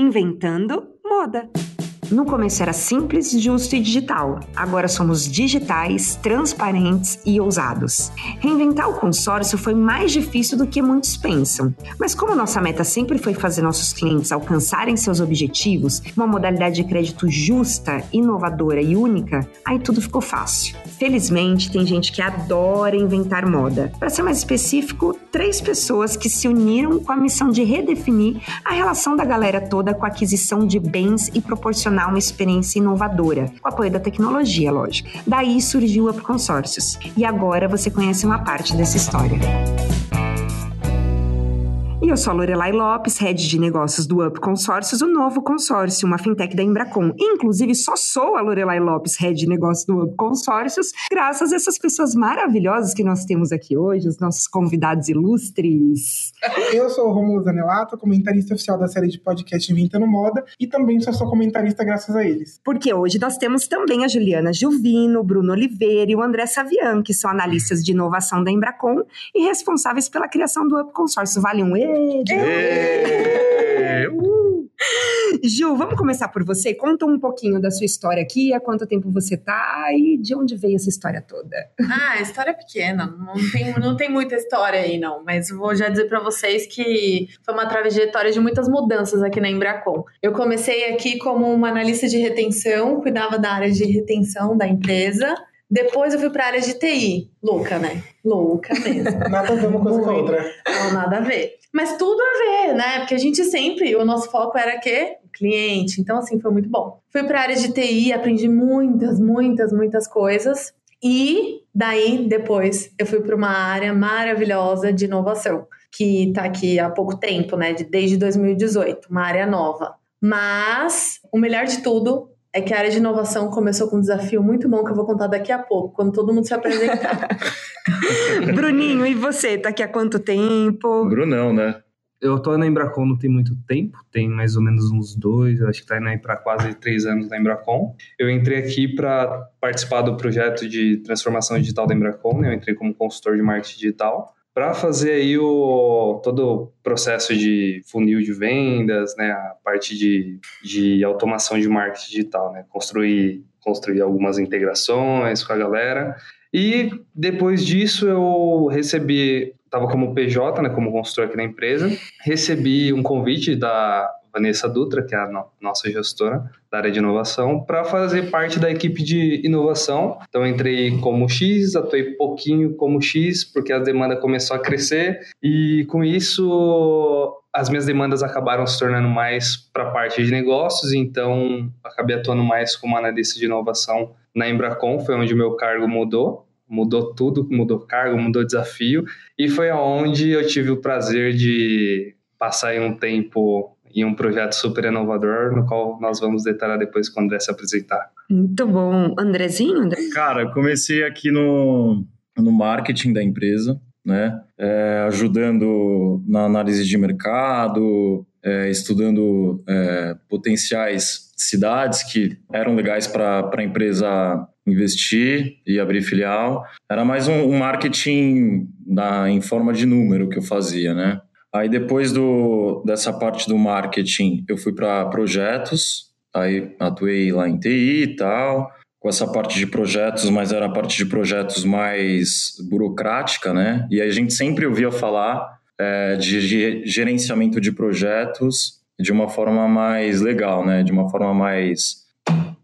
inventando moda. No começo era simples, justo e digital. Agora somos digitais, transparentes e ousados. Reinventar o consórcio foi mais difícil do que muitos pensam. Mas como nossa meta sempre foi fazer nossos clientes alcançarem seus objetivos, uma modalidade de crédito justa, inovadora e única, aí tudo ficou fácil. Felizmente, tem gente que adora inventar moda. Para ser mais específico, três pessoas que se uniram com a missão de redefinir a relação da galera toda com a aquisição de bens e proporcionar uma experiência inovadora, com apoio da tecnologia, lógico. Daí surgiu a Consórcios. E agora você conhece uma parte dessa história. E eu sou a Lorelai Lopes, head de negócios do Up Consórcios, o novo consórcio, uma fintech da Embracon. Inclusive, só sou a Lorelai Lopes, head de negócios do Up Consórcios, graças a essas pessoas maravilhosas que nós temos aqui hoje, os nossos convidados ilustres. Eu sou o Romulo Zanelato, comentarista oficial da série de podcast Inventando Moda, e também só sou comentarista graças a eles. Porque hoje nós temos também a Juliana Gilvino, o Bruno Oliveira e o André Savian, que são analistas de inovação da Embracon e responsáveis pela criação do Up Consórcio. Vale um E Ju, vamos começar por você. Conta um pouquinho da sua história aqui, há quanto tempo você tá e de onde veio essa história toda. Ah, a história é pequena, não tem, não tem muita história aí não, mas vou já dizer para vocês que foi uma trajetória de muitas mudanças aqui na Embracon. Eu comecei aqui como uma analista de retenção, cuidava da área de retenção da empresa. Depois eu fui para a área de TI. Louca, né? Louca mesmo. nada a ver uma coisa com a outra. Não, nada a ver. Mas tudo a ver, né? Porque a gente sempre, o nosso foco era que o cliente. Então, assim, foi muito bom. Fui para a área de TI, aprendi muitas, muitas, muitas coisas. E daí, depois, eu fui para uma área maravilhosa de inovação, que está aqui há pouco tempo, né? Desde 2018, uma área nova. Mas o melhor de tudo é que a área de inovação começou com um desafio muito bom que eu vou contar daqui a pouco, quando todo mundo se apresentar. Bruninho, e você? Tá aqui há quanto tempo? Brunão, né? Eu tô na Embracon não tem muito tempo, tem mais ou menos uns dois, acho que tá indo aí para quase três anos na Embracon. Eu entrei aqui para participar do projeto de transformação digital da Embracon, né? eu entrei como consultor de marketing digital para fazer aí o todo o processo de funil de vendas, né, a parte de, de automação de marketing digital, né, construir construir algumas integrações com a galera. E depois disso eu recebi, estava como PJ, né, como consultor aqui na empresa, recebi um convite da Vanessa Dutra, que é a no nossa gestora da área de inovação, para fazer parte da equipe de inovação. Então, entrei como X, atuei pouquinho como X, porque a demanda começou a crescer, e com isso as minhas demandas acabaram se tornando mais para a parte de negócios, então acabei atuando mais como analista de inovação na Embracon, foi onde o meu cargo mudou mudou tudo, mudou cargo, mudou desafio, e foi aonde eu tive o prazer de passar um tempo em um projeto super inovador, no qual nós vamos detalhar depois quando André se apresentar. Muito bom. Andrezinho? André? Cara, comecei aqui no, no marketing da empresa, né? É, ajudando na análise de mercado, é, estudando é, potenciais cidades que eram legais para a empresa investir e abrir filial. Era mais um, um marketing da, em forma de número que eu fazia, né? Aí depois do, dessa parte do marketing, eu fui para projetos, aí atuei lá em TI e tal, com essa parte de projetos, mas era a parte de projetos mais burocrática, né? E a gente sempre ouvia falar é, de gerenciamento de projetos de uma forma mais legal, né? De uma forma mais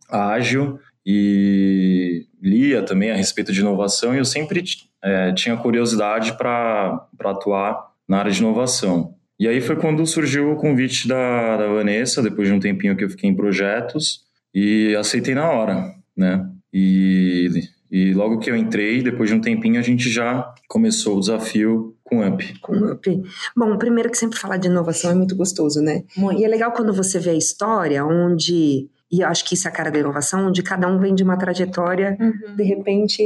ágil e lia também a respeito de inovação e eu sempre é, tinha curiosidade para atuar na área de inovação. E aí foi quando surgiu o convite da, da Vanessa, depois de um tempinho que eu fiquei em projetos, e aceitei na hora, né? E, e logo que eu entrei, depois de um tempinho, a gente já começou o desafio com o UP. Com o UP. Bom, primeiro que sempre falar de inovação é muito gostoso, né? Muito. E é legal quando você vê a história onde e eu acho que isso é a cara da inovação, onde cada um vem de uma trajetória, uhum. de repente,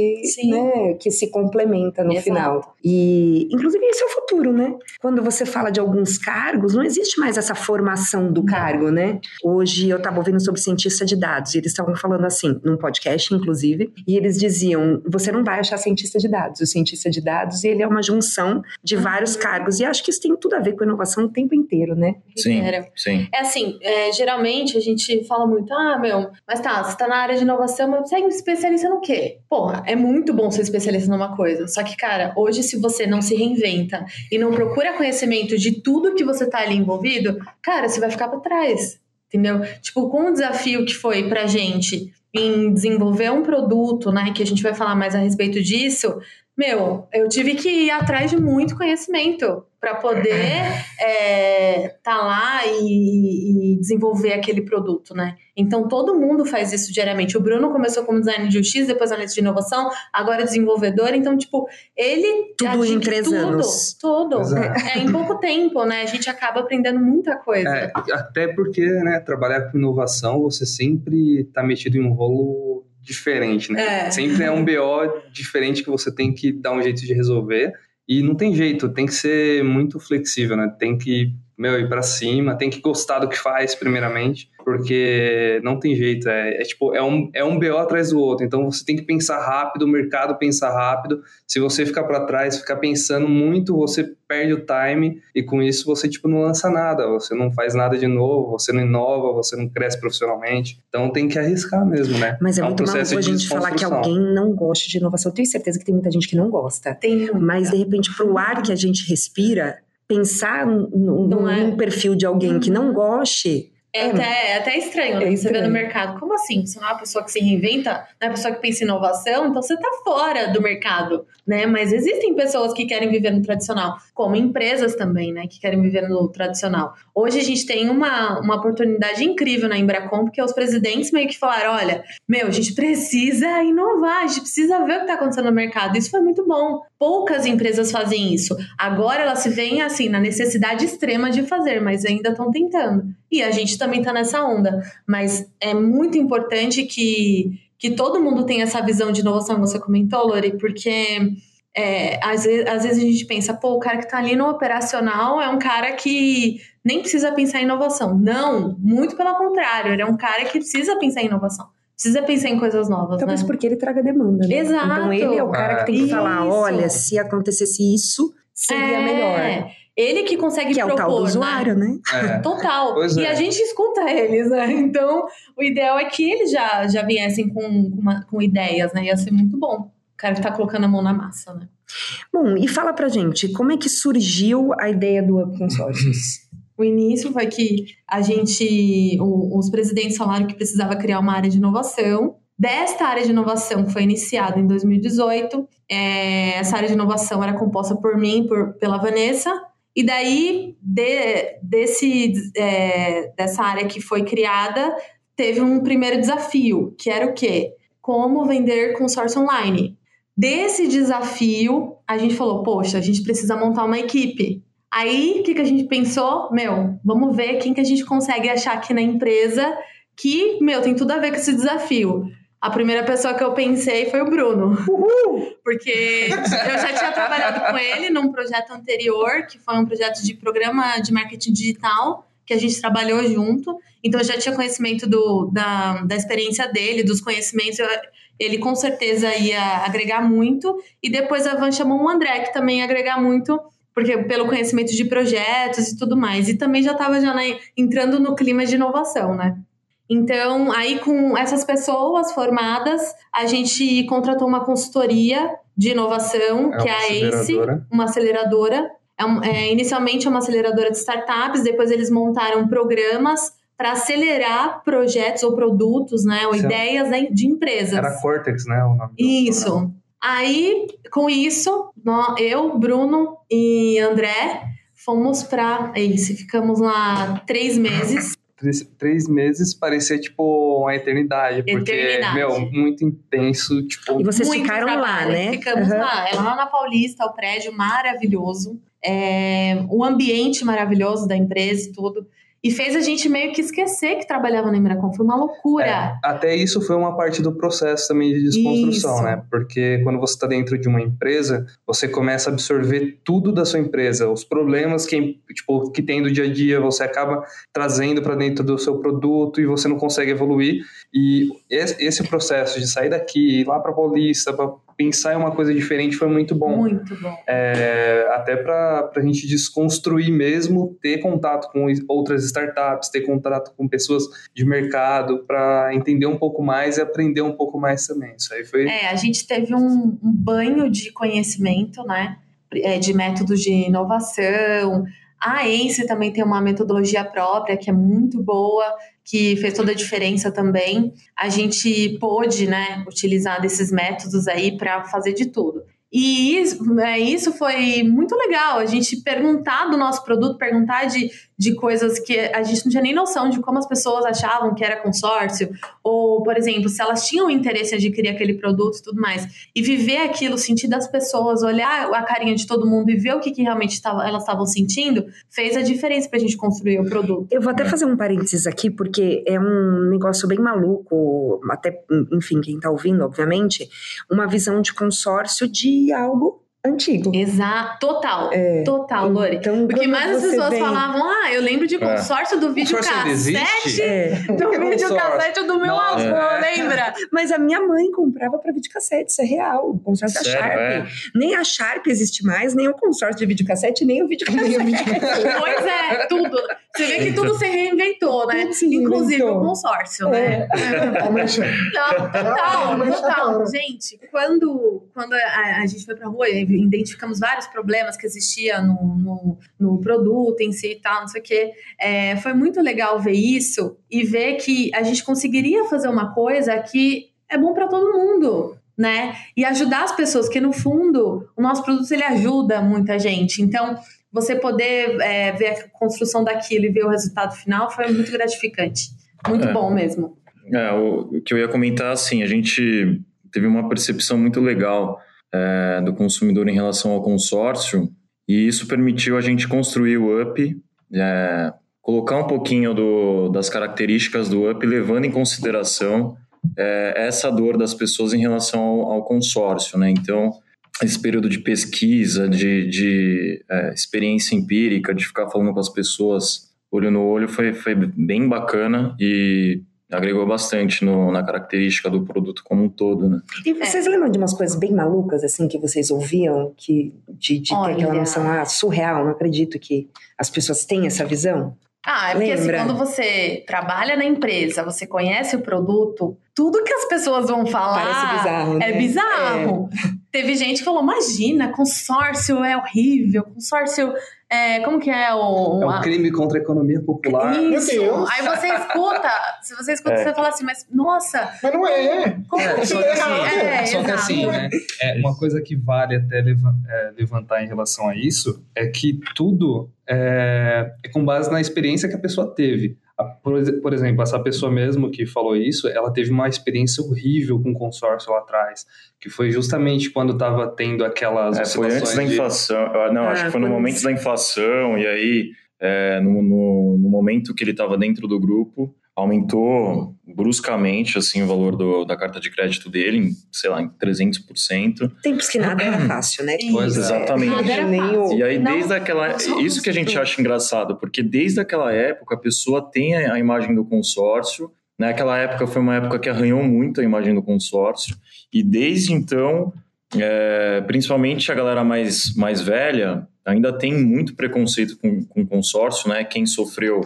né, que se complementa no Exato. final. E, inclusive, esse é o futuro né? Quando você fala de alguns cargos, não existe mais essa formação do cargo, né? Hoje eu estava ouvindo sobre cientista de dados e eles estavam falando assim, num podcast, inclusive, e eles diziam: você não vai achar cientista de dados. O cientista de dados, ele é uma junção de vários cargos. E acho que isso tem tudo a ver com inovação o tempo inteiro, né? Sim, sim. É assim, é, geralmente a gente fala muito, ah, meu, mas tá, você tá na área de inovação, mas você é especialista no quê? Porra, é muito bom ser especialista numa coisa. Só que, cara, hoje se você não se reinventa e não procura conhecimento de tudo que você tá ali envolvido, cara, você vai ficar pra trás. Entendeu? Tipo, com o desafio que foi pra gente em desenvolver um produto, né, que a gente vai falar mais a respeito disso, meu, eu tive que ir atrás de muito conhecimento para poder é, tá lá e, e desenvolver aquele produto, né? Então todo mundo faz isso diariamente. O Bruno começou como designer de UX, depois analista de inovação, agora é desenvolvedor. Então, tipo, ele Tudo em três tudo, anos. Tudo. Exato. É, em pouco tempo, né? A gente acaba aprendendo muita coisa. É, até porque, né, trabalhar com inovação, você sempre tá metido em um rolo diferente, né? É. Sempre é um BO diferente que você tem que dar um jeito de resolver. E não tem jeito, tem que ser muito flexível, né? Tem que, meu, ir pra cima, tem que gostar do que faz, primeiramente, porque não tem jeito. É, é tipo, é um, é um BO atrás do outro. Então você tem que pensar rápido, o mercado pensa rápido. Se você ficar para trás, ficar pensando muito, você perde o time e com isso você, tipo, não lança nada, você não faz nada de novo, você não inova, você não cresce profissionalmente. Então tem que arriscar mesmo, né? Mas é, um muito processo maluco a de gente falar que alguém não gosta de inovação. Eu tenho certeza que tem muita gente que não gosta. Tem muita. Mas, de repente, pro ar que a gente respira, pensar num, é. num perfil de alguém que não goste. É, É, até, é até estranho, né? é Você vê no mercado. Como assim? Você não é uma pessoa que se reinventa, não é uma pessoa que pensa em inovação, então você tá fora do mercado, né? Mas existem pessoas que querem viver no tradicional, como empresas também, né? Que querem viver no tradicional. Hoje a gente tem uma, uma oportunidade incrível na Embracom, porque os presidentes meio que falaram: olha, meu, a gente precisa inovar, a gente precisa ver o que tá acontecendo no mercado. Isso foi muito bom. Poucas empresas fazem isso. Agora elas se veem assim, na necessidade extrema de fazer, mas ainda estão tentando. E a gente também tá nessa onda. Mas é muito importante que, que todo mundo tenha essa visão de inovação que você comentou, Lori, porque é, às, vezes, às vezes a gente pensa, pô, o cara que tá ali no operacional é um cara que nem precisa pensar em inovação. Não, muito pelo contrário, ele é um cara que precisa pensar em inovação. Precisa pensar em coisas novas, Talvez né? porque ele traga demanda, né? Exato. Então ele é o cara que tem que falar, Isso. olha, se acontecesse isso, seria É, melhor. Ele que consegue Que é o propor, tal do né? usuário, né? É. Total. Pois e é. a gente escuta eles, né? Então, o ideal é que eles já, já viessem com, com, uma- com ideias, né? Ia ser muito bom. O cara que tá colocando a mão na massa, né? Bom, e fala pra gente, como é que surgiu a ideia do Up Consórcios? O início foi que a gente, o- os presidentes falaram que precisava criar uma área de inovação. Desta área de inovação que foi iniciada em 2018, é, essa área de inovação era composta por mim, por, pela Vanessa, e daí de- desse, é, dessa área que foi criada, teve um primeiro desafio, que era o quê? Como vender consórcio online. Desse desafio, a gente falou, poxa, a gente precisa montar uma equipe. Aí, o que, que a gente pensou? Meu, vamos ver quem que a gente consegue achar aqui na empresa que, meu, tem tudo a ver com esse desafio. A primeira pessoa que eu pensei foi o Bruno. Porque eu já tinha trabalhado com ele num projeto anterior, que foi um projeto de programa de marketing digital, que a gente trabalhou junto. Então, eu já tinha conhecimento do, da, da experiência dele, dos conhecimentos. Eu- ele com certeza ia agregar muito. E depois a Van chamou o André, que também ia agregar muito, porque pelo conhecimento de projetos e tudo mais. E também já estava já na- entrando no clima de inovação, né? Então, aí com essas pessoas formadas, a gente contratou uma consultoria de inovação, É que é a ACE, uma aceleradora. É um- é, inicialmente é uma aceleradora de startups, depois eles montaram programas para acelerar projetos ou produtos, né, ou Sim. ideias né, de empresas. Era Cortex, né? O nome do programa. Isso. Aí, com isso, nó- eu, Bruno e André fomos para Ace. Ficamos lá três meses. Três, três meses parecia tipo uma eternidade, porque, Eternidade. meu, muito intenso, tipo, E vocês Muito ficaram lá, trabalho. né? Ficamos Aham. lá. É lá na Paulista, o prédio maravilhoso. É, o ambiente maravilhoso da empresa e tudo. E fez a gente meio que esquecer que trabalhava na Embracon. Foi uma loucura. É, até isso foi uma parte do processo também de desconstrução, Isso. né? Porque quando você está dentro de uma empresa, você começa a absorver tudo da sua empresa, os problemas que, tipo, que tem do dia a dia, você acaba trazendo para dentro do seu produto e você não consegue evoluir. E esse esse processo de sair daqui, ir lá para Paulista, para pensar em uma coisa diferente foi muito bom. Muito bom. É, até para a gente desconstruir mesmo, ter contato com outras startups, ter contato com pessoas de mercado, para entender um pouco mais e aprender um pouco mais também. Isso aí foi. É, a gente teve um, um banho de conhecimento, né? É, de métodos de inovação. A ENSE também tem uma metodologia própria que é muito boa, que fez toda a diferença também. A gente pôde, né, utilizar desses métodos aí para fazer de tudo. E isso, é, isso foi muito legal, a gente perguntar do nosso produto, perguntar de, de coisas que a gente não tinha nem noção de como as pessoas achavam que era consórcio, ou, por exemplo, se elas tinham interesse em adquirir aquele produto e tudo mais. E viver aquilo, sentir das pessoas, olhar a carinha de todo mundo e ver o que, que realmente tava, elas estavam sentindo, fez a diferença pra gente construir o produto. Eu vou até fazer um parênteses aqui, porque é um negócio bem maluco, até, enfim, quem tá ouvindo, obviamente, uma visão de consórcio de algo antigo. Exato, total, É, total, Lori. Então, O que mais as pessoas vem- falavam, ah, eu lembro de consórcio do vídeo Consórcio cassete. É, Do é vídeo cassete do meu Nossa. avô, lembra? mas a minha mãe comprava para videocassete, isso é real. O consórcio da Sério, Sharp. é? Nem a Sharp existe mais, nem o consórcio de videocassete, nem o videocassete. Pois é, tudo. Você vê que tudo se reinventou, né? Se Inclusive o consórcio, né? Tá mexendo. Não, total, Mas total. Gente, quando, quando a, a gente foi pra rua, identificamos vários problemas que existiam no, no, no produto em si e tal, não sei o quê. É, foi muito legal ver isso e ver que a gente conseguiria fazer uma coisa que é bom pra todo mundo. Né? E ajudar as pessoas, que no fundo o nosso produto ele ajuda muita gente. Então, você poder é, ver a construção daquilo e ver o resultado final foi muito gratificante. Muito É. bom mesmo. É, o, o que eu ia comentar, assim, a gente teve uma percepção muito legal é, do consumidor em relação ao consórcio e isso permitiu a gente construir o UP, é, colocar um pouquinho do, das características do UP, levando em consideração é, essa dor das pessoas em relação ao, ao consórcio, né? Então, esse período de pesquisa, de, de é, experiência empírica, de ficar falando com as pessoas olho no olho, foi, foi bem bacana e agregou bastante no- na característica do produto como um todo, né? E vocês lembram de umas coisas bem malucas, assim, que vocês ouviam? Que, de, de ter aquela noção, ah, surreal, não acredito que as pessoas têm essa visão? Ah, é porque assim, quando você trabalha na empresa, você conhece o produto, tudo que as pessoas vão falar Parece bizarro, né? é bizarro. Teve gente que falou: imagina, consórcio é horrível, consórcio é. Como que é o. É a- um crime contra a economia popular. Isso. Meu Deus. Aí você escuta, se você escuta, É. você fala assim, mas nossa, Mas não é. como É, que só que assim, é? só que assim, né? É, uma coisa que vale até é, levantar em relação a isso é que tudo é, é com base na experiência que a pessoa teve. Por, ex- por exemplo, essa pessoa mesmo que falou isso, ela teve uma experiência horrível com consórcio lá atrás, que foi justamente quando estava tendo aquelas É, foi antes da de- inflação. ah, Não, Ah, acho que foi no foi momento antes. da inflação, e aí, é, no, no, no momento que ele estava dentro do grupo, aumentou bruscamente assim, o valor do- da carta de crédito dele, em, sei lá, em 300%. Tempos que nada era fácil, né? Pois é. Exatamente. Fácil. E aí, Não, desde aquela. só Isso que a gente acha engraçado, porque desde aquela época a pessoa tem a imagem do consórcio. Naquela época foi uma época que arranhou muito a imagem do consórcio. E desde então, é, principalmente a galera mais, mais velha, ainda tem muito preconceito com, com consórcio, né? Quem sofreu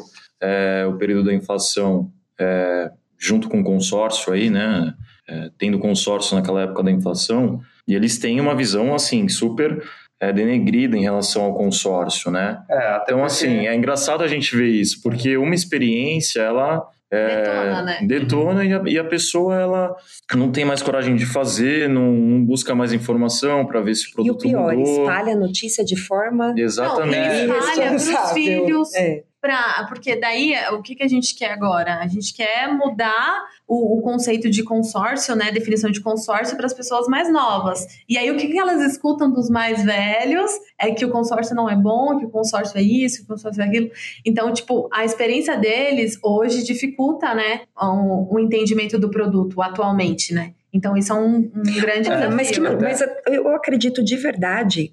é, o período da inflação é, junto com o consórcio aí, né? É, tendo consórcio naquela época da inflação, e eles têm uma visão assim super é, denegrida em relação ao consórcio, né? É, até Então porque- assim é engraçado a gente ver isso, porque uma experiência ela é, Detona, né? detona e, a, e a pessoa ela não tem mais coragem de fazer, não, não busca mais informação para ver se o E o produto pior, mudou. espalha a notícia de forma Não, Exatamente. e espalha pros irresponsável. filhos, É. Pra, porque daí, o que, que a gente quer agora? A gente quer mudar o, o conceito de consórcio, né? Definição de consórcio para as pessoas mais novas. E aí, o que, que elas escutam dos mais velhos é que o consórcio não é bom, que o consórcio é isso, que o consórcio é aquilo. Então, tipo, a experiência deles hoje dificulta, né? Um entendimento do produto atualmente, né? Então, isso é um, um grande É, desafio. mas, que- mas eu acredito de verdade,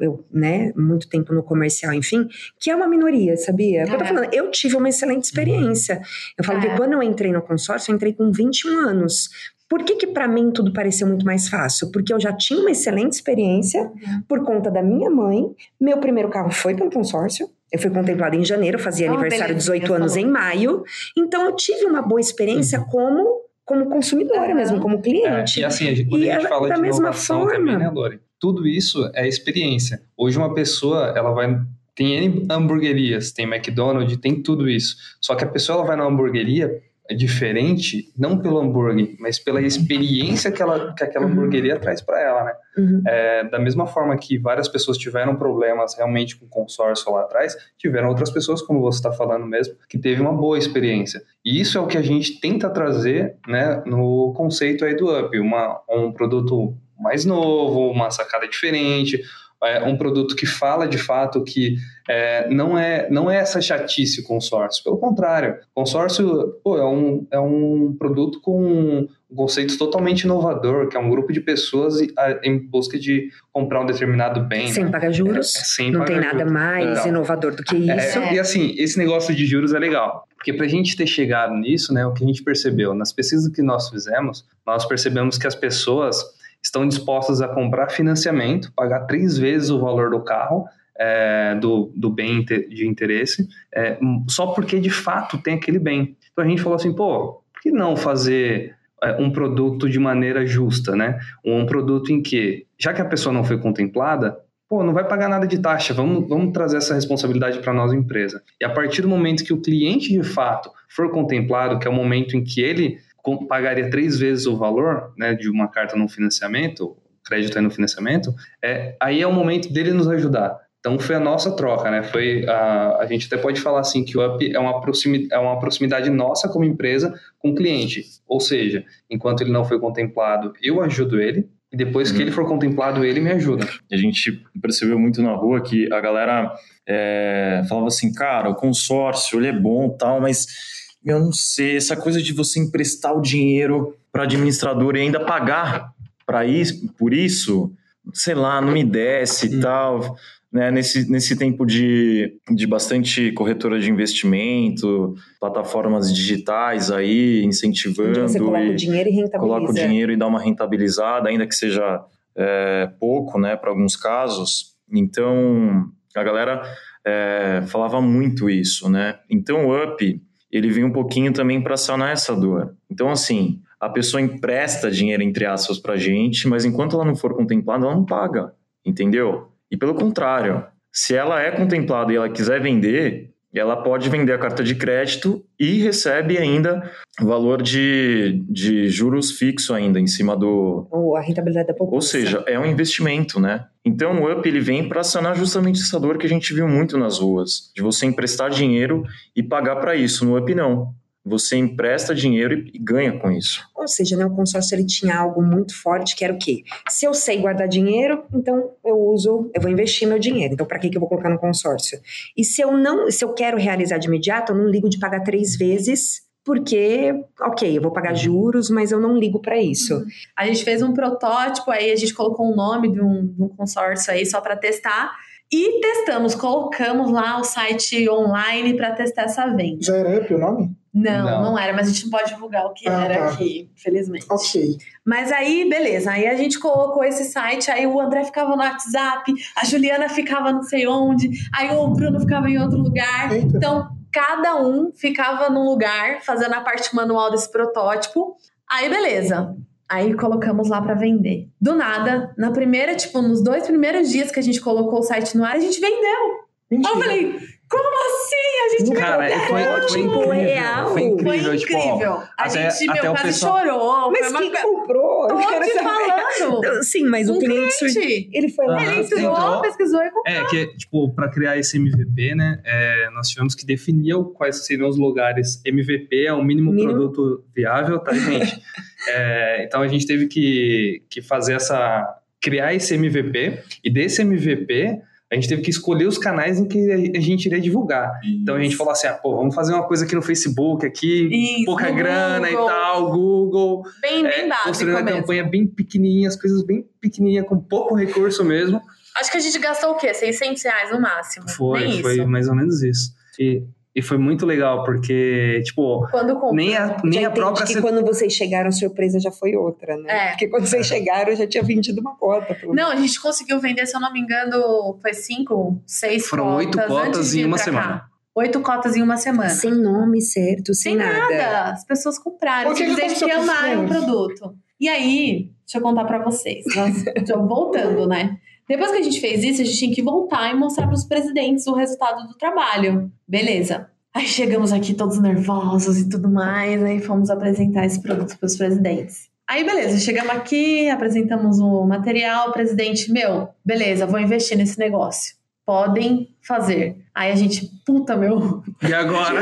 eu, né, muito tempo no comercial, enfim, que é uma minoria, sabia? É eu tô É. falando, eu tive uma excelente experiência. Eu falo É. que quando eu entrei no consórcio, eu entrei com 21 anos. Por que que para mim tudo pareceu muito mais fácil? Porque eu já tinha uma excelente experiência Uhum. por conta da minha mãe. Meu primeiro carro foi pelo consórcio. Eu fui contemplada em janeiro, fazia Ah, aniversário beleza, 18 você anos falou. em maio. Então eu tive uma boa experiência como como consumidora mesmo, como É, cliente. e assim, a gente- quando E a gente é fala da de mesma inovação também, forma. né, Lore? Tudo isso é experiência. Hoje uma pessoa, ela vai... Tem hamburguerias, tem McDonald's, tem tudo isso. Só que a pessoa ela vai na hamburgueria é diferente, não pelo hambúrguer, mas pela experiência que, ela, que aquela Uhum. hamburgueria traz para ela, né? Uhum. É, da mesma forma que várias pessoas tiveram problemas realmente com consórcio lá atrás, tiveram outras pessoas, como você está falando mesmo, que teve uma boa experiência. E isso é o que a gente tenta trazer né, no conceito aí do Up, uma, um produto mais novo, uma sacada diferente, é, um produto que fala de fato que é, não, é, não é essa chatice o consórcio, pelo contrário, consórcio pô, é, um, é um produto com um conceito totalmente inovador, que é um grupo de pessoas em busca de comprar um determinado bem. Sem né? pagar juros. É, sem não pagar tem nada juros. mais Não. inovador do que isso. É, E assim, esse negócio de juros é legal. Porque para a gente ter chegado nisso, né, o que a gente percebeu? Nas pesquisas que nós fizemos, nós percebemos que as pessoas estão dispostas a comprar financiamento, pagar três vezes o valor do carro, é, do, do bem de interesse, é, só porque de fato tem aquele bem. Então a gente falou assim, pô, por que não fazer é, um produto de maneira justa, né? Um produto em que, já que a pessoa não foi contemplada, pô, não vai pagar nada de taxa, vamos, vamos trazer essa responsabilidade para nós, empresa. E a partir do momento que o cliente, de fato, for contemplado, que é o momento em que ele com- pagaria três vezes o valor né, de uma carta no financiamento, crédito aí no financiamento, é, aí é o momento dele nos ajudar. Então foi a nossa troca, né? Foi a, a gente até pode falar assim que o Up é uma, proximi, é uma proximidade nossa como empresa com o cliente. Ou seja, enquanto ele não foi contemplado, eu ajudo ele, e depois que Uhum. ele for contemplado, ele me ajuda. A gente percebeu muito na rua que a galera é, falava assim, cara, o consórcio ele é bom tal, mas eu não sei, essa coisa de você emprestar o dinheiro para administrador e ainda pagar para isso, por isso, sei lá, não me desce e Hum. tal. Né, nesse, nesse tempo de, de bastante corretora de investimento, plataformas digitais aí, Onde incentivando. você coloca e- o dinheiro e rentabiliza. coloca o dinheiro e dá uma rentabilizada, ainda que seja é, pouco, né, para alguns casos. Então, a galera é, falava muito isso, né? Então, o UP, ele vem um pouquinho também para sanar essa dor. Então, assim, a pessoa empresta dinheiro, entre aspas, para gente, mas enquanto ela não for contemplada, ela não paga, entendeu? E pelo contrário, se ela é contemplada e ela quiser vender, ela pode vender a carta de crédito e recebe ainda valor de, de juros fixo ainda em cima do. Ou a rentabilidade da poupança. Ou seja, é um investimento, né? Então o UP ele vem para sanar justamente essa dor que a gente viu muito nas ruas, de você emprestar dinheiro e pagar para isso. No UP não. Você empresta dinheiro e, ganha com isso. Ou seja, né, o consórcio ele tinha algo muito forte que era o quê? Se eu sei guardar dinheiro, então eu uso, eu vou investir meu dinheiro. Então, para que, que eu vou colocar no consórcio? E se eu não, se eu quero realizar de imediato, eu não ligo de pagar três vezes, porque, ok, eu vou pagar juros, mas eu não ligo para isso. A gente fez um protótipo, aí a gente colocou um nome de um, de um consórcio aí só para testar. E testamos, colocamos lá o site online para testar essa venda. Já era up o nome? Não, não, Não. era, mas a gente não pode divulgar o que Ah, era aqui, infelizmente. Ok. Mas aí, beleza. Aí a gente colocou esse site, aí o André ficava no WhatsApp, a Juliana ficava não sei onde, aí o Bruno ficava em outro lugar. Eita. Então, cada um ficava num lugar fazendo a parte manual desse protótipo. Aí, beleza. Aí colocamos lá pra vender. Do nada, na primeira, tipo, nos dois primeiros dias que a gente colocou o site no ar, a gente vendeu. Aí eu Mentira. falei, Como assim? A gente Cara, virou foi, foi tipo, incrível. real. Foi incrível. Foi tipo, ó, incrível. a até- gente, até meu, o quase pessoal- chorou. Mas foi quem uma... comprou? Eu Tô te falando. Não, Sim, mas o Um cliente... sur- cliente. Ele foi lá. Ele entrou, entrou. pesquisou e comprou. É, que, tipo, para criar esse MVP, né, é, nós tivemos que definir o- quais seriam os lugares. MVP é o mínimo, Mínimo. produto viável, tá, gente? É, então a gente teve que, que fazer essa. criar esse MVP, e desse MVP. A gente teve que escolher os canais em que a gente iria divulgar. Então a gente falou assim: ah, pô, vamos fazer uma coisa aqui no Facebook, aqui, Isso, pouca grana Google. e tal, Google. Bem, bem É, básico construindo a mesmo. campanha bem pequenininha, as coisas bem pequenininha, com pouco recurso mesmo. Acho que a gente gastou o quê? 600 reais no máximo. Foi, foi isso. mais ou menos isso. E, e foi muito legal, porque, tipo, Quando comprou. nem a, nem já a própria. que se- quando vocês chegaram, a surpresa já foi outra, né? É. Porque quando vocês chegaram, eu já tinha vendido uma cota. pelo Não, a gente conseguiu vender, se eu não me engano, foi cinco, seis Foram cotas. oito cotas em uma semana. cá. Oito cotas em uma semana. Sem nome certo, sem, Sem nada. As pessoas compraram, Por que que simplesmente que aconteceu com os amaram o produto. E aí, deixa eu contar pra vocês. Nós, voltando, né? Depois que a gente fez isso, a gente tinha que voltar e mostrar pros presidentes o resultado do trabalho. Beleza. Aí chegamos aqui todos nervosos e tudo mais, aí fomos apresentar esse produto pros presidentes. Aí, beleza, chegamos aqui, apresentamos o material, presidente, meu, beleza, vou investir nesse negócio. Podem fazer. Aí a gente, puta, meu, E agora?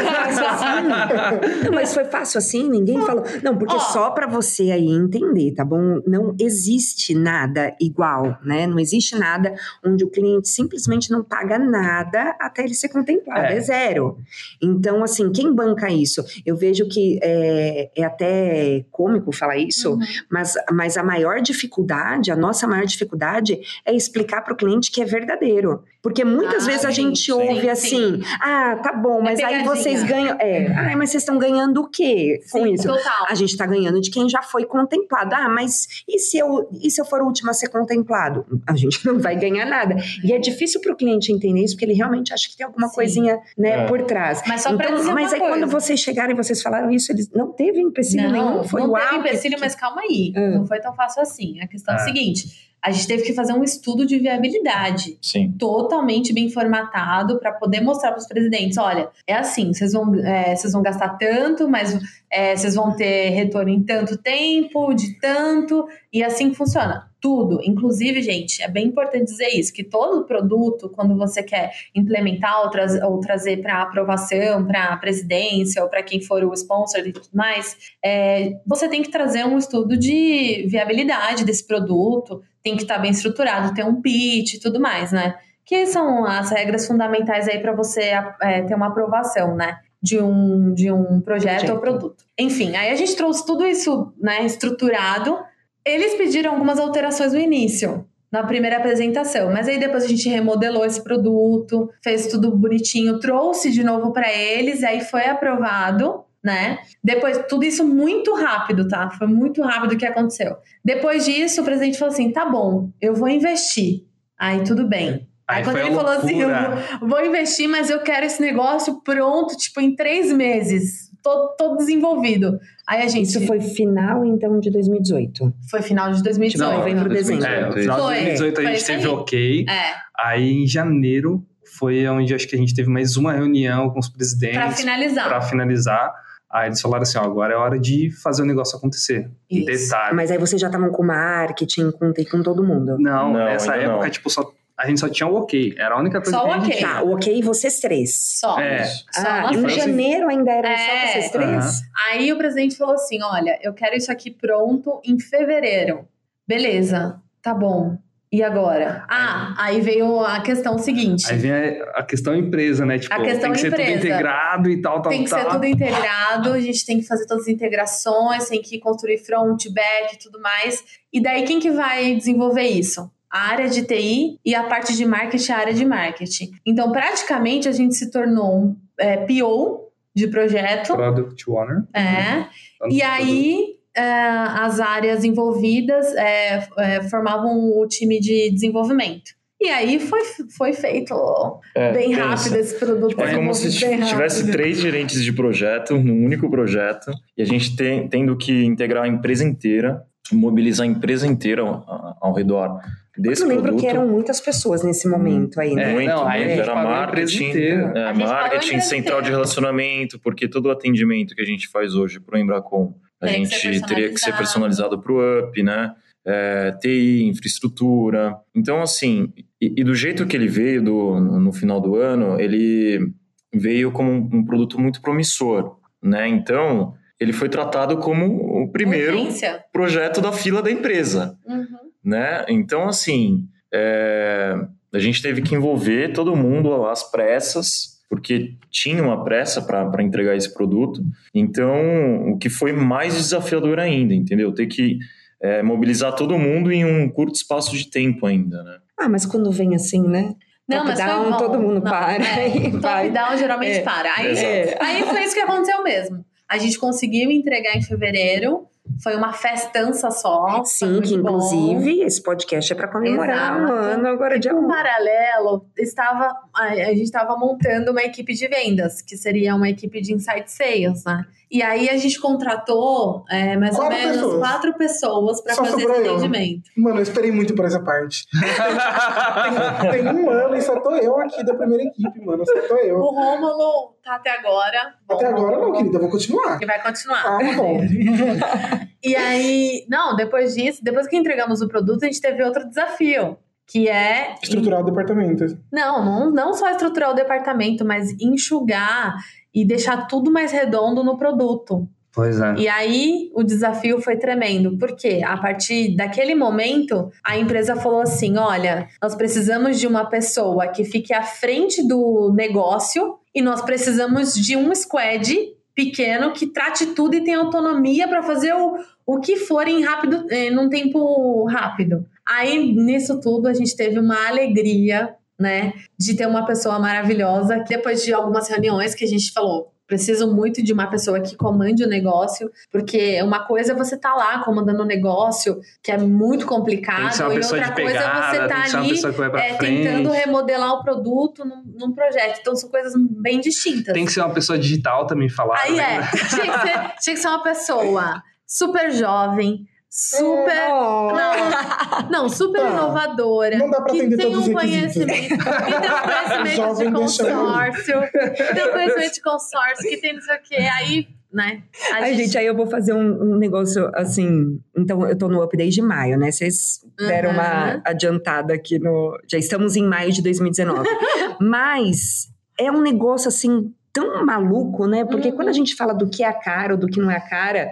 Não, mas foi fácil assim, ninguém falou. Não, porque Ó. só pra você aí entender, tá bom? Não existe nada igual, né? Não existe nada onde o cliente simplesmente não paga nada até ele ser contemplado. É, É. zero. Então, assim, quem banca isso? Eu vejo que é, é até cômico falar isso, Uhum. mas, mas a maior dificuldade, a nossa maior dificuldade é explicar para o cliente que é verdadeiro. Porque muitas Ah, vezes a gente sim, ouve sim, assim: ah, tá bom, É mas aí pegadinha. vocês ganham. É, ah, mas vocês estão ganhando o quê com Sim, isso? total. A gente está ganhando de quem já foi contemplado. Ah, mas e se, eu, e se eu for o último a ser contemplado? A gente não vai ganhar nada. E é difícil para o cliente entender isso, porque ele realmente acha que tem alguma Sim. coisinha né, É. por trás. Mas só pra Então, dizer mas uma aí coisa. quando vocês chegaram e vocês falaram isso, eles não teve empecilho nenhum. Foi não uau. teve empecilho, que- mas calma aí. Ah. Não foi tão fácil assim. A questão é a Ah. seguinte: a gente teve que fazer um estudo de viabilidade Sim. totalmente bem formatado para poder mostrar para os presidentes: olha, é assim, vocês vão, é, vocês vão gastar tanto, mas é, vocês vão ter retorno em tanto tempo, de tanto, e assim funciona. Tudo. Inclusive, gente, é bem importante dizer isso: que todo produto, quando você quer implementar ou, traz- ou trazer para aprovação, para a presidência ou para quem for o sponsor e tudo mais, é, você tem que trazer um estudo de viabilidade desse produto, tem que estar bem estruturado, ter um pitch e tudo mais, né? Que são as regras fundamentais aí para você é, ter uma aprovação, né? De um, de um projeto, Projeto. ou produto. Enfim, aí a gente trouxe tudo isso né, estruturado. Eles pediram algumas alterações no início, na primeira apresentação, mas aí depois a gente remodelou esse produto, fez tudo bonitinho, trouxe de novo para eles, e aí foi aprovado, né? Depois, tudo isso muito rápido, tá? Foi muito rápido o que aconteceu. Depois disso, o presidente falou assim: tá bom, eu vou investir. Aí tudo bem. Aí, Aí quando ele falou assim, eu vou, vou investir, mas eu quero esse negócio pronto, tipo, em três meses, todo, todo desenvolvido. Aí a gente. Isso foi final, então, de 2018. foi final de 2018. Tipo, novembro, dezembro. É, no final Foi, de 2018 a gente teve aí. ok. É, Aí em janeiro foi onde acho que a gente teve mais uma reunião com os presidentes pra finalizar. para finalizar. Aí eles falaram assim: ó, agora é hora de fazer o negócio acontecer. Isso. Detalhe. Mas aí vocês já estavam com marketing, com, com todo mundo. Não, Não, nessa época, não. tipo, só, a gente só tinha o ok. Era a única coisa Só que a gente ok. tinha. Tá, o ok, vocês três. Só. É. Só Ah, em três. janeiro ainda eram É, só vocês três? aham. Aí o presidente falou assim: olha, eu quero isso aqui pronto em fevereiro. Beleza, tá bom. E agora? Ah, aí veio a questão seguinte. Aí vem a, a questão empresa, né? Tipo, A questão tem que ser empresa. tudo integrado e tal, tal, tem que tal. ser tudo integrado, a gente tem que fazer todas as integrações, tem que construir front, back e tudo mais. E daí quem que vai desenvolver isso? A área de TI e a parte de marketing, a área de marketing. Então, praticamente, a gente se tornou um é, PO de projeto. Product Owner. É. E aí, é, as áreas envolvidas é, é, formavam o time de desenvolvimento. E aí foi, foi feito É, bem pensa. rápido esse produto. É foi como se tivesse rápido. três gerentes de projeto num único projeto e a gente tem, tendo que integrar a empresa inteira mobilizar a empresa inteira ao, ao redor desse eu lembro produto. que eram muitas pessoas nesse momento aí, né? É, Muito, não, aí a muito. gente Era marketing, é, marketing, central de inteira. relacionamento, porque todo o atendimento que a gente faz hoje para o Embracon, a Tem que gente ser teria que ser personalizado. para o UP, né? É, TI, infraestrutura. Então, assim, e, e do jeito que ele veio do, no, no final do ano, ele veio como um, um produto muito promissor, né? Então, ele foi tratado como o primeiro Urgência. projeto da fila da empresa Uhum. Né? Então, assim, é, a gente teve que envolver todo mundo às pressas, porque tinha uma pressa para entregar esse produto. Então, o que foi mais desafiador ainda, entendeu? Ter que é, mobilizar todo mundo em um curto espaço de tempo ainda, né? Ah, mas quando vem assim, né? Não, mas foi Top-down, bom. todo mundo Não, para É, e vai. Top-down geralmente É. para. Aí, Exato. aí foi isso que aconteceu mesmo. A gente conseguiu entregar em fevereiro. Foi uma festança só. Sim, que bom. inclusive esse podcast é para comemorar Exato. um ano agora de Em amor. paralelo, estava, a, a gente estava montando uma equipe de vendas, que seria uma equipe de insight sales, né? E aí a gente contratou é, mais Quatro ou menos pessoas. quatro pessoas para fazer esse atendimento. Mano, eu esperei muito por essa parte. Tem um ano e só tô eu aqui da primeira equipe, mano. Só tô eu. O Rômulo tá até agora. Até agora não, querida, eu vou continuar. E vai continuar. Ah, tá bom. E aí, não, depois disso, depois que entregamos o produto, a gente teve outro desafio, que é Estruturar o departamento. não, não, não só estruturar o departamento, mas enxugar e deixar tudo mais redondo no produto. Pois é. E aí o desafio foi tremendo, porque a partir daquele momento a empresa falou assim: olha, nós precisamos de uma pessoa que fique à frente do negócio e nós precisamos de um squad pequeno que trate tudo e tenha autonomia para fazer o, o que for em rápido, eh, num tempo rápido. Aí nisso tudo a gente teve uma alegria, né, de ter uma pessoa maravilhosa. que Depois de algumas reuniões que a gente falou, preciso muito de uma pessoa que comande o negócio, porque uma coisa é você tá lá comandando o negócio, que é muito complicado, e outra de coisa pegada, é você tá ali é, tentando remodelar o produto num, num projeto. Então são coisas bem distintas. Tem que ser uma pessoa digital também falar. Aí né? é, tinha que, ser, tinha que ser uma pessoa super jovem, super. Oh. Não, não, super Tá. inovadora. Não dá pra que atender tem todos um os conhecimento. Que tem um conhecimento de consórcio. Que tem um conhecimento de consórcio, que tem não sei o quê. Aí, né? a Ai, gente, aí eu vou fazer um, um negócio assim. Então, eu tô no up desde maio, né? Vocês deram Uhum. uma adiantada aqui no. Já estamos em maio de 2019. Mas é um negócio assim tão maluco, né? Porque Uhum. quando a gente fala do que é a cara ou do que não é a cara,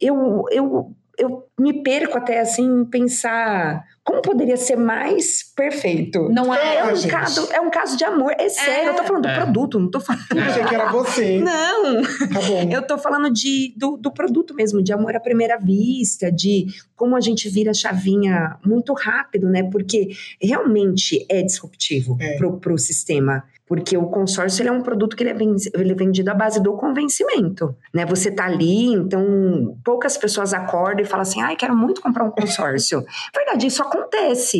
eu, eu, eu me perco até assim em pensar como poderia ser mais perfeito. Não é. É um, gente. caso, é um caso de amor. É sério, eu tô falando do É. produto, não tô falando. Eu achei que era você. Não! Tá bom. Eu tô falando de, do, do produto mesmo, de amor à primeira vista, de como a gente vira a chavinha muito rápido, né? Porque realmente é disruptivo É. Pro, pro sistema. Porque o consórcio ele é um produto que ele é, ven- ele é vendido à base do convencimento, né? Você tá ali, então poucas pessoas acordam e falam assim, ai, quero muito comprar um consórcio. Verdade, isso acontece,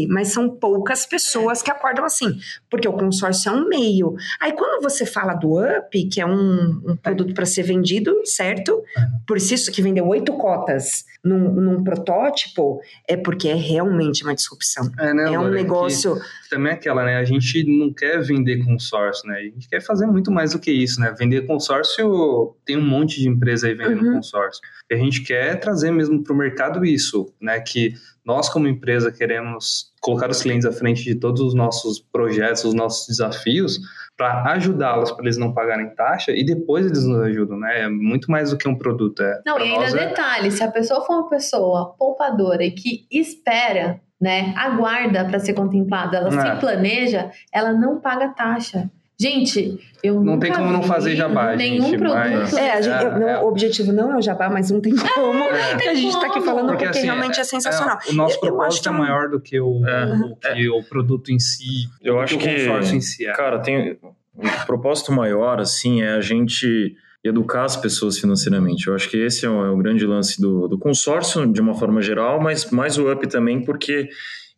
mas são poucas pessoas que acordam assim, porque o consórcio é um meio. Aí quando você fala do UP, que é um, um produto para ser vendido, certo? Por isso que vendeu oito cotas num, num protótipo, é porque é realmente uma disrupção. É, né, É um Laura? negócio. Que também é aquela, né? A gente não quer vender consórcio, né? A gente quer fazer muito mais do que isso, né? Vender consórcio, tem um monte de empresa aí vendendo Uhum. consórcio. E a gente quer trazer mesmo para o mercado isso, né? Que nós, como empresa, queremos colocar os clientes à frente de todos os nossos projetos, os nossos desafios, para ajudá-los, para eles não pagarem taxa e depois eles nos ajudam, né? É muito mais do que um produto. É, Não, e ainda é- detalhe, se a pessoa for uma pessoa poupadora e que espera, né, aguarda para ser contemplada, ela É. se planeja, ela não paga taxa. Gente, eu Não tem como não fazer jabá, nenhum gente, produto. mas- É, a gente- É, eu- não, é. o objetivo não é o jabá, mas não tem como. É. a gente tá aqui falando Porque, porque, assim, realmente é, sensacional. É, o nosso Eu- eu propósito que é é maior do que o, É. o que o produto em si, Eu acho o que- consórcio em si. é. Cara, tem o propósito maior, assim, é a gente educar as pessoas financeiramente. Eu acho que esse é o, é o grande lance do, do consórcio, de uma forma geral, mas mais o up também, porque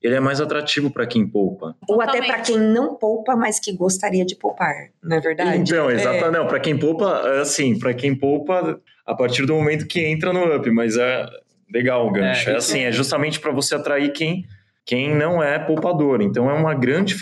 ele é mais atrativo para quem poupa. Ou até para quem não poupa, mas que gostaria de poupar, não é verdade? Então, É. exatamente. Não, para quem poupa, é assim, para quem poupa a partir do momento que entra no up, mas é legal o gancho. É, é assim, é justamente para você atrair quem, quem não é poupador. Então é uma grande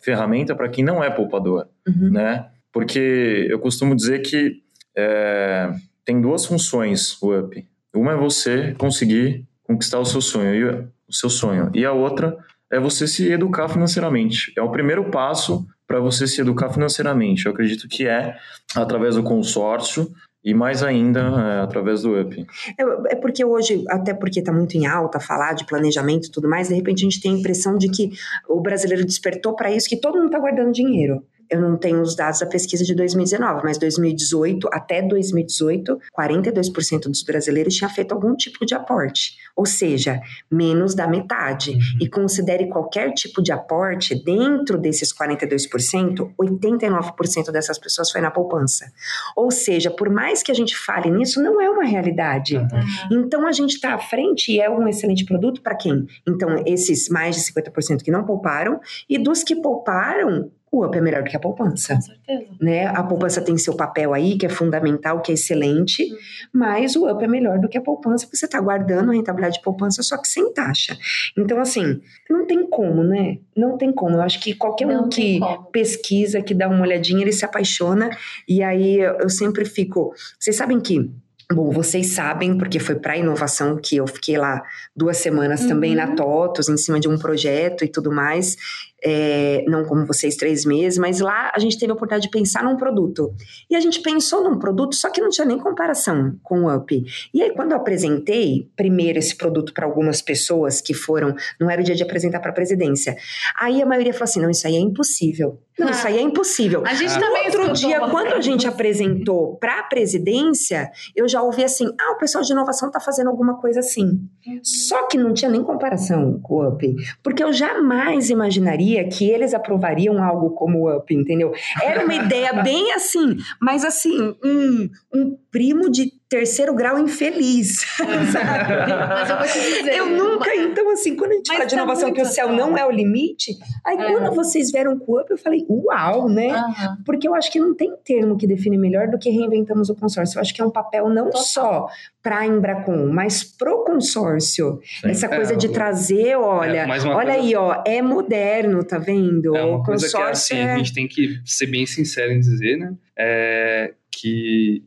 ferramenta para quem não é poupador, uhum. né? Porque eu costumo dizer que é, tem duas funções o up. Uma é você conseguir conquistar o seu sonho, o seu sonho, e a outra é você se educar financeiramente. É o primeiro passo para você se educar financeiramente. Eu acredito que é através do consórcio e mais ainda é, através do UP. É, é, porque hoje, até porque está muito em alta falar de planejamento e tudo mais, de repente a gente tem a impressão de que o brasileiro despertou para isso, que todo mundo está guardando dinheiro eu não tenho os dados da pesquisa de 2019, mas 2018, até 2018, 42% dos brasileiros tinha feito algum tipo de aporte, ou seja, menos da metade. Uhum. E considere qualquer tipo de aporte, dentro desses 42%, 89% dessas pessoas foi na poupança. Ou seja, por mais que a gente fale nisso, não é uma realidade. Uhum. Então a gente está à frente e é um excelente produto para quem? Então, esses mais de 50% que não pouparam, e dos que pouparam, o UP é melhor do que a poupança. Com certeza. Né? A poupança tem seu papel aí, que é fundamental, que é excelente, uhum. mas o UP é melhor do que a poupança, porque você está guardando a rentabilidade de poupança, só que sem taxa. Então, assim, não tem como, né? Não tem como. Eu acho que qualquer não um que como. pesquisa, que dá uma olhadinha, ele se apaixona, e aí eu sempre fico. Vocês sabem que Bom, vocês sabem, porque foi para inovação que eu fiquei lá duas semanas uhum. também na uhum. TOTOS, em cima de um projeto e tudo mais é, não como vocês três meses, mas lá a gente teve a oportunidade de pensar num produto. E a gente pensou num produto, só que não tinha nem comparação com o Up. E aí, quando eu apresentei primeiro esse produto para algumas pessoas que foram, não era o dia de apresentar para a presidência, aí a maioria falou assim: não, isso aí é impossível. Não, ah, isso aí é impossível. A gente ah. também outro dia, quando a gente apresentou para a presidência, eu já ouvi assim: ah, o pessoal de inovação está fazendo alguma coisa assim. Uhum. Só que não tinha nem comparação com o Up. Porque eu jamais imaginaria sabia que eles aprovariam algo como Up, entendeu? Era uma ideia bem assim, mas assim, um, um primo de terceiro grau infeliz. Mas eu vou te dizer. Eu nunca, então, assim, quando a gente fala de tá inovação, que o céu não é o limite, aí é. quando vocês vieram com o Up, eu falei, uau, né? Uhum. Porque eu acho que não tem termo que define melhor do que reinventamos o consórcio. Eu acho que é um papel não Total. só para a Embracon, mas pro consórcio. Sim. Essa coisa é, de trazer, olha, é, olha coisa... aí, ó, é moderno, tá vendo? É uma coisa que é assim, a gente tem que ser bem sincero em dizer, né? É, que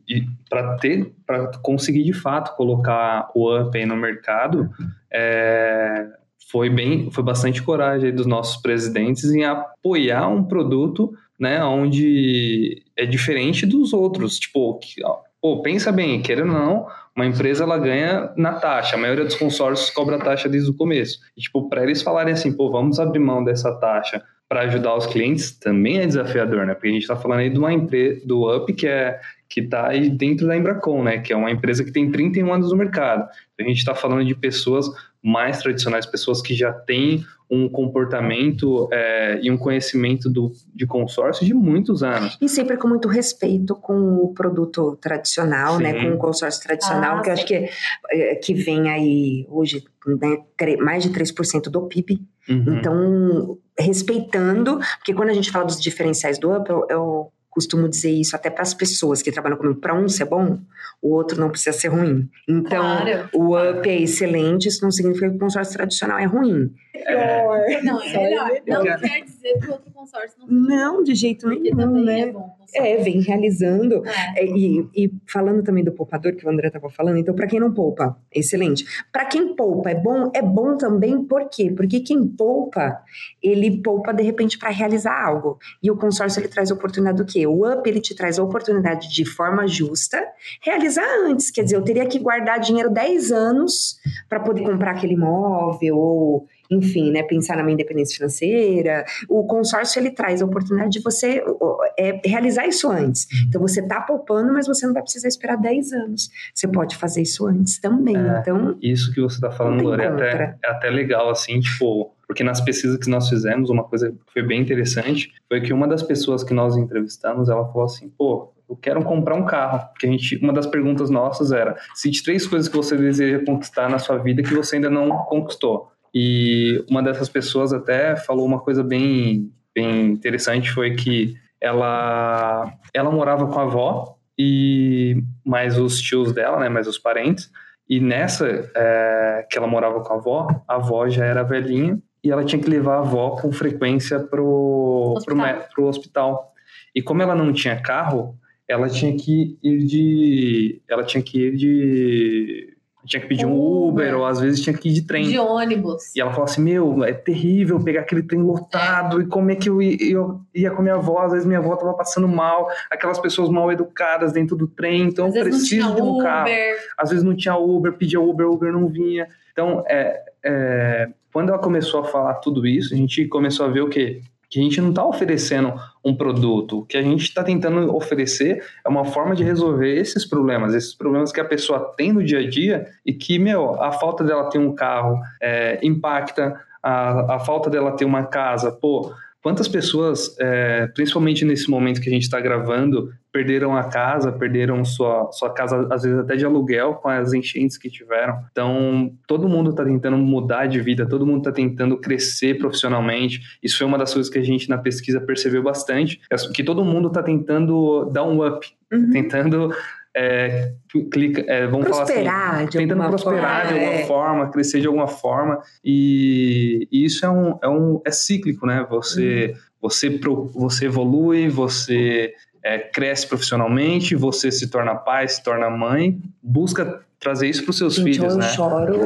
para ter, para conseguir de fato colocar o UP no mercado, é, foi bem, foi bastante coragem dos nossos presidentes em apoiar um produto, né, onde é diferente dos outros, tipo, que, pô, pensa bem, querendo ou não, uma empresa ela ganha na taxa, a maioria dos consórcios cobra taxa desde o começo. E, tipo, para eles falarem assim, pô, vamos abrir mão dessa taxa para ajudar os clientes também é desafiador, né? Porque a gente está falando aí de uma empresa do Up que é que está dentro da Embracon, né? Que é uma empresa que tem 31 anos no mercado. A gente está falando de pessoas mais tradicionais, pessoas que já têm um comportamento é, e um conhecimento do, de consórcio de muitos anos. E sempre com muito respeito com o produto tradicional, né? sim. né? Com o consórcio tradicional, ah, que eu acho que, é, que vem aí hoje né, mais de 3% do PIB. Uhum. Então, respeitando, porque quando a gente fala dos diferenciais do Up, eu, eu costumo dizer isso até para as pessoas que trabalham comigo. Para um ser bom, o outro não precisa ser ruim. Então, claro. o up é excelente, isso não significa que o consórcio tradicional é ruim. É. Não, é melhor. Não quer dizer que o outro consórcio não Não, de jeito nenhum, né? É, bom, é, vem realizando. É. É, e, e, falando também do poupador, que o André estava falando, então, para quem não poupa, excelente. Para quem poupa, é bom, é bom também, por quê? Porque quem poupa, ele poupa, de repente, para realizar algo. E o consórcio, ele traz a oportunidade do quê? O UP, ele te traz a oportunidade de forma justa, realizar antes. Quer dizer, eu teria que guardar dinheiro 10 anos para poder comprar aquele imóvel ou enfim, né, pensar na minha independência financeira. O consórcio ele traz a oportunidade de você é, realizar isso antes. Uhum. Então você está poupando, mas você não vai precisar esperar 10 anos. Você pode fazer isso antes também. É, então isso que você está falando, Lore, é até, é até legal assim, tipo porque nas pesquisas que nós fizemos, uma coisa que foi bem interessante foi que uma das pessoas que nós entrevistamos, ela falou assim, pô, eu quero comprar um carro. Porque a gente, uma das perguntas nossas era: cite três coisas que você deseja conquistar na sua vida que você ainda não conquistou. E uma dessas pessoas até falou uma coisa bem, bem interessante, foi que ela, ela morava com a avó e mais os tios dela, né, mais os parentes, E nessa é, que ela morava com a avó, a avó já era velhinha e ela tinha que levar a avó com frequência pro Hospital. Pro, pro hospital. E como ela não tinha carro, ela tinha que ir de. Ela tinha que ir de. Tinha que pedir um Uber. Uber, ou às vezes tinha que ir de trem. De ônibus. E ela falou assim: Meu, é terrível pegar aquele trem lotado e como é que eu ia, eu ia com a minha avó? Às vezes minha avó tava passando mal, aquelas pessoas mal educadas dentro do trem, então Às eu preciso de um Uber. carro. Às vezes não tinha Uber, pedia Uber, Uber não vinha. Então, é, é, quando ela começou a falar tudo isso, a gente começou a ver o quê? Que a gente não está oferecendo um produto. O que a gente está tentando oferecer é uma forma de resolver esses problemas, esses problemas que a pessoa tem no dia a dia e que, meu, a falta dela ter um carro é, impacta, a, a falta dela ter uma casa. Pô, quantas pessoas, é, principalmente nesse momento que a gente está gravando, perderam a casa, perderam sua, sua casa, às vezes até de aluguel, com as enchentes que tiveram. Então, todo mundo está tentando mudar de vida, todo mundo está tentando crescer profissionalmente. Isso foi uma das coisas que a gente na pesquisa percebeu bastante, é que todo mundo está tentando dar um up, Uhum. tentando. É, clica, é, vamos falar assim, Prosperar de tentando alguma prosperar de forma, alguma é. forma, crescer de alguma forma, e, e isso é um, é um é cíclico, né? Você você pro- você evolui, você é, cresce profissionalmente, você se torna pai, se torna mãe, busca trazer isso para os seus Gente, filhos, eu né? choro.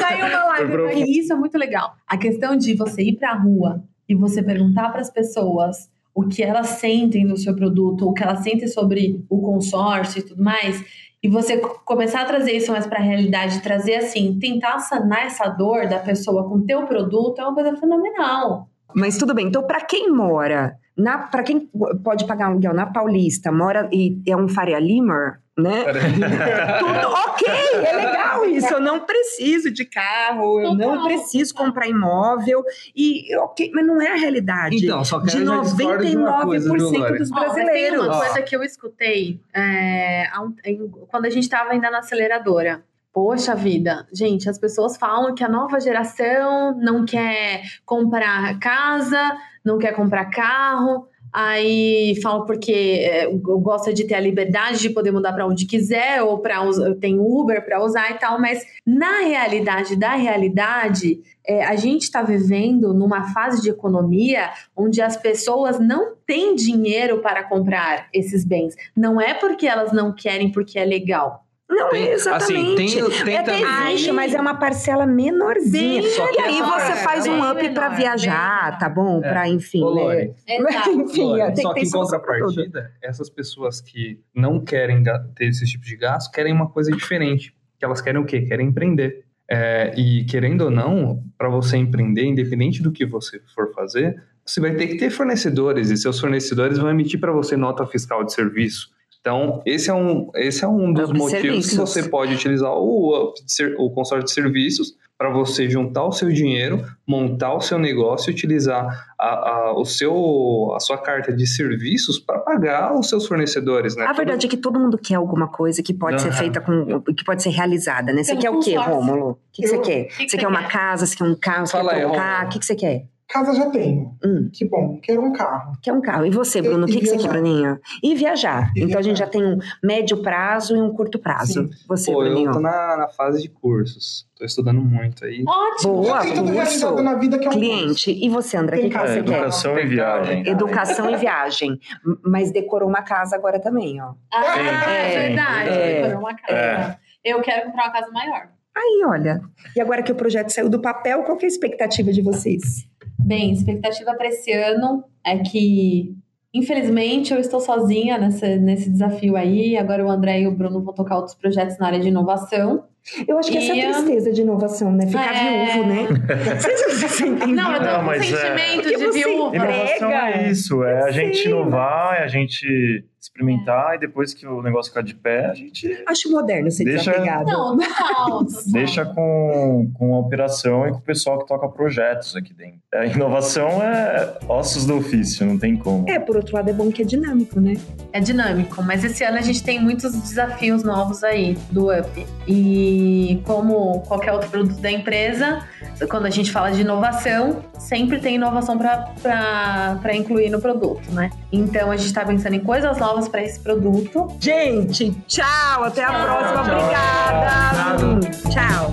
Saiu uma live. E isso é muito legal. A questão de você ir pra rua e você perguntar para as pessoas o que elas sentem no seu produto, o que elas sentem sobre o consórcio e tudo mais, e você co- começar a trazer isso mais para a realidade, trazer assim, tentar sanar essa dor da pessoa com teu produto é uma coisa fenomenal. Mas tudo bem. Então, para quem mora, na, para quem pode pagar um aluguel na Paulista, mora e é um Faria Limer, né? Tudo ok, é legal isso. Eu não preciso de carro, eu não preciso comprar imóvel. E ok, mas não é a realidade Então, só que de eu já discordo de uma coisa, viu, 99% dos Ó, brasileiros. uma Ó. coisa que eu escutei é, um- em- quando a gente estava ainda na aceleradora. Poxa vida, gente, as pessoas falam que a nova geração não quer comprar casa, não quer comprar carro. Aí falam porque é, gosta de ter a liberdade de poder mudar para onde quiser ou para tem Uber para usar e tal, mas na realidade da realidade, é, a gente está vivendo numa fase de economia onde as pessoas não têm dinheiro para comprar esses bens. Não é porque elas não querem, porque é legal. Não, Tem- exatamente. assim, tem- tem é, também- existe, mas é uma parcela menorzinha. E aí você faz um bem up pra menor, viajar, bem tá bom? É. Pra, enfim, Ô, né? Enfim, só que que em contrapartida, essas pessoas que não querem ter esse tipo de gasto querem uma coisa diferente. Que elas querem o quê? Querem empreender. É, e querendo ou não, para você empreender, independente do que você for fazer, você vai ter que ter fornecedores e seus fornecedores vão emitir para você nota fiscal de serviço. Então, esse é um, esse é um dos motivos que você pode utilizar o, ser- o consórcio de serviços para você juntar o seu dinheiro, montar o seu negócio e utilizar a, a- o seu, a sua carta de serviços para pagar os seus fornecedores. Né? A verdade é que todo mundo quer alguma coisa que pode ser Aham. feita com. que pode ser realizada, né? Você quer o quê. Rômulo? O que, que você quer? que que você quer uma casa, você quer um carro, você Fala quer aí, trocar? O que, que você quer? Casa já tenho. Hum, Que bom, quero um carro. quer um carro. E você, Bruno? O que, que você quer, viajar. Bruninho? E viajar. E então a gente viajar. já tem um médio prazo e um curto prazo. Você, Pô, eu Bruninho. tô na, na fase de cursos. Tô estudando muito aí. Ótimo! Boa, tem tudo curso. realizado na vida que é um Cliente. E você, André? O que, que você É, quer? educação e viagem. Educação e viagem. Mas decorou uma casa agora também, ó. Ah, É, é verdade. é, decorou uma casa. é. Eu quero comprar uma casa maior. Aí, olha. E agora que o projeto saiu do papel, qual que é a expectativa de vocês? Bem, expectativa para esse ano é que, infelizmente, eu estou sozinha nessa, nesse desafio aí. Agora o André e o Bruno vão tocar outros projetos na área de inovação. Eu acho que essa é a E, tristeza de inovação, né? Ficar É. viúvo, né? Não, eu tô Não, com mas é- sentimento Porque de viúva. Inovação é isso, é a gente Sim. inovar, é a gente experimentar e depois que o negócio ficar de pé, a gente Acho moderno ser Deixa- desapegado. Não, total. deixa com, com a operação e com o pessoal que toca projetos aqui dentro. A inovação é ossos do ofício, não tem como. É, por outro lado, é bom que é dinâmico, né? É dinâmico, mas esse ano a gente tem muitos desafios novos aí do UP. E E como qualquer outro produto da empresa, quando a gente fala de inovação, sempre tem inovação para incluir no produto, né? Então a gente está pensando em coisas novas para esse produto. Gente, tchau, até a próxima. Tchau. Obrigada. Tchau.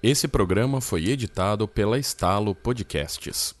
Esse programa foi editado pela Estalo Podcasts.